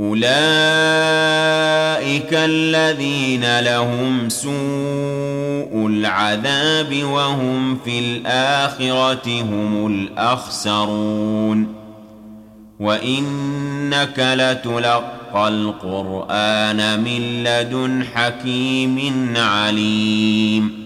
أولئك الذين لهم سوء العذاب وهم في الآخرة هم الأخسرون. وإنك لتلقى القرآن من لدن حكيم عليم.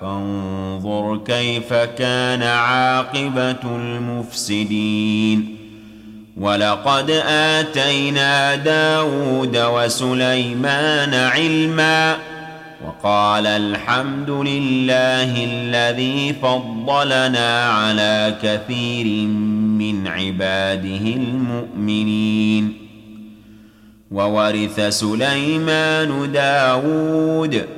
فانظر كيف كان عاقبة المفسدين. ولقد آتينا داود وسليمان علما وقال الحمد لله الذي فضلنا على كثير من عباده المؤمنين. وورث سليمان داود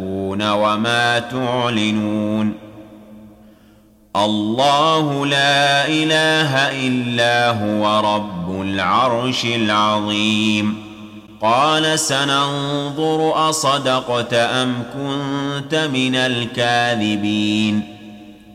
تخفون وما تعلنون الله لا إله إلا هو رب العرش العظيم قال سننظر أصدقت أم كنت من الكاذبين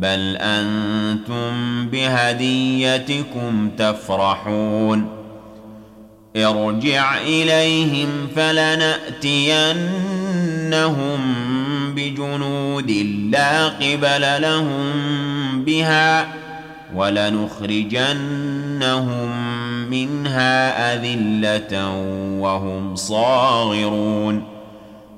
بل أنتم بهديتكم تفرحون ارجع اليهم فلناتينهم بجنود لا قبل لهم بها ولنخرجنهم منها اذله وهم صاغرون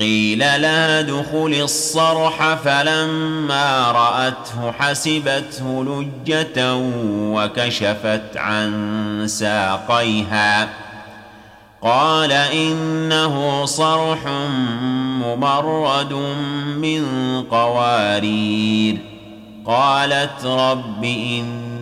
قيل لها ادخل الصرح فلما رأته حسبته لجة وكشفت عن ساقيها. قال إنه صرح ممرد من قوارير. قالت رب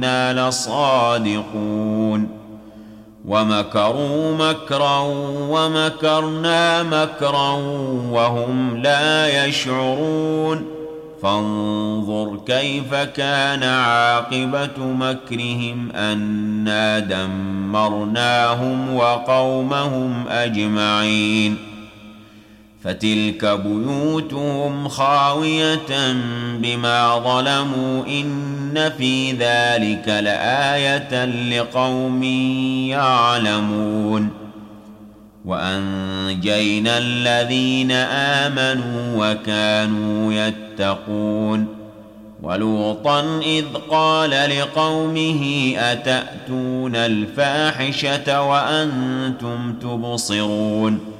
وأنا لصادقون. ومكروا مكرا ومكرنا مكرا وهم لا يشعرون. فانظر كيف كان عاقبة مكرهم أنا دمرناهم وقومهم أجمعين. فتلك بيوتهم خاوية بما ظلموا إن في ذلك لآية لقوم يعلمون وأنجينا الذين آمنوا وكانوا يتقون ولوطا إذ قال لقومه أتأتون الفاحشة وأنتم تبصرون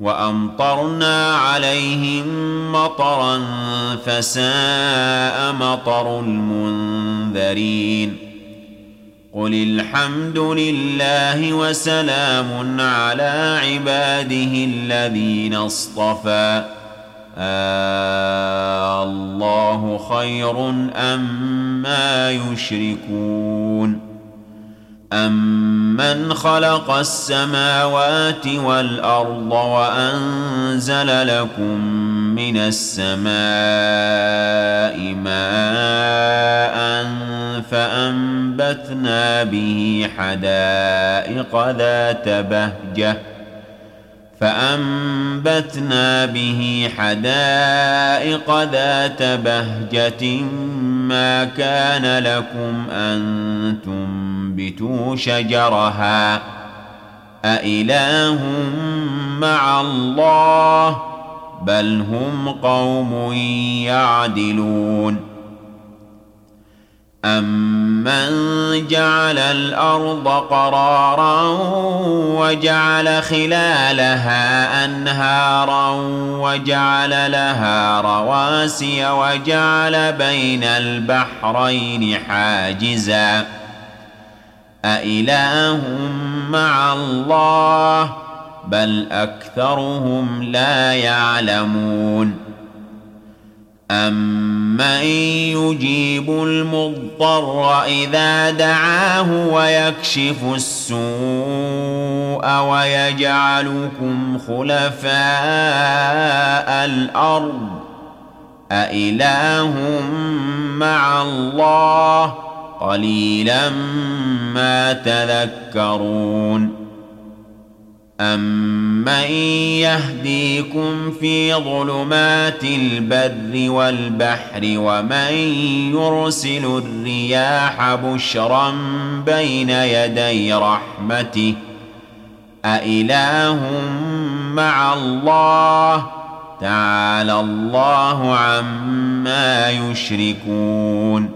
وأمطرنا عليهم مطرا فساء مطر المنذرين. قل الحمد لله وسلام على عباده الذين اصطفى. آه الله خير أم ما يشركون. أمن خلق السماوات والأرض وأنزل لكم من السماء ماء فأنبتنا به حدائق ذات بهجة فأنبتنا به حدائق ذات بهجة ما كان لكم أن شجرها أإله مع الله بل هم قوم يعدلون أمن جعل الأرض قرارا وجعل خلالها أنهارا وجعل لها رواسي وجعل بين البحرين حاجزا أإله مع الله بل أكثرهم لا يعلمون أمن يجيب المضطر إذا دعاه ويكشف السوء ويجعلكم خلفاء الأرض أإله مع الله قليلا ما تذكرون أمن يهديكم في ظلمات البر والبحر ومن يرسل الرياح بشرا بين يدي رحمته أإله مع الله تعالى الله عما يشركون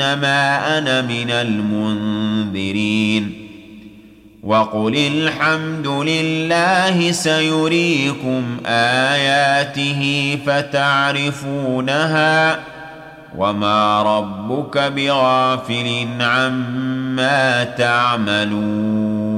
إنما أنا من المنذرين. وقل الحمد لله سيريكم اياته فتعرفونها وما ربك بغافل عما تعملون.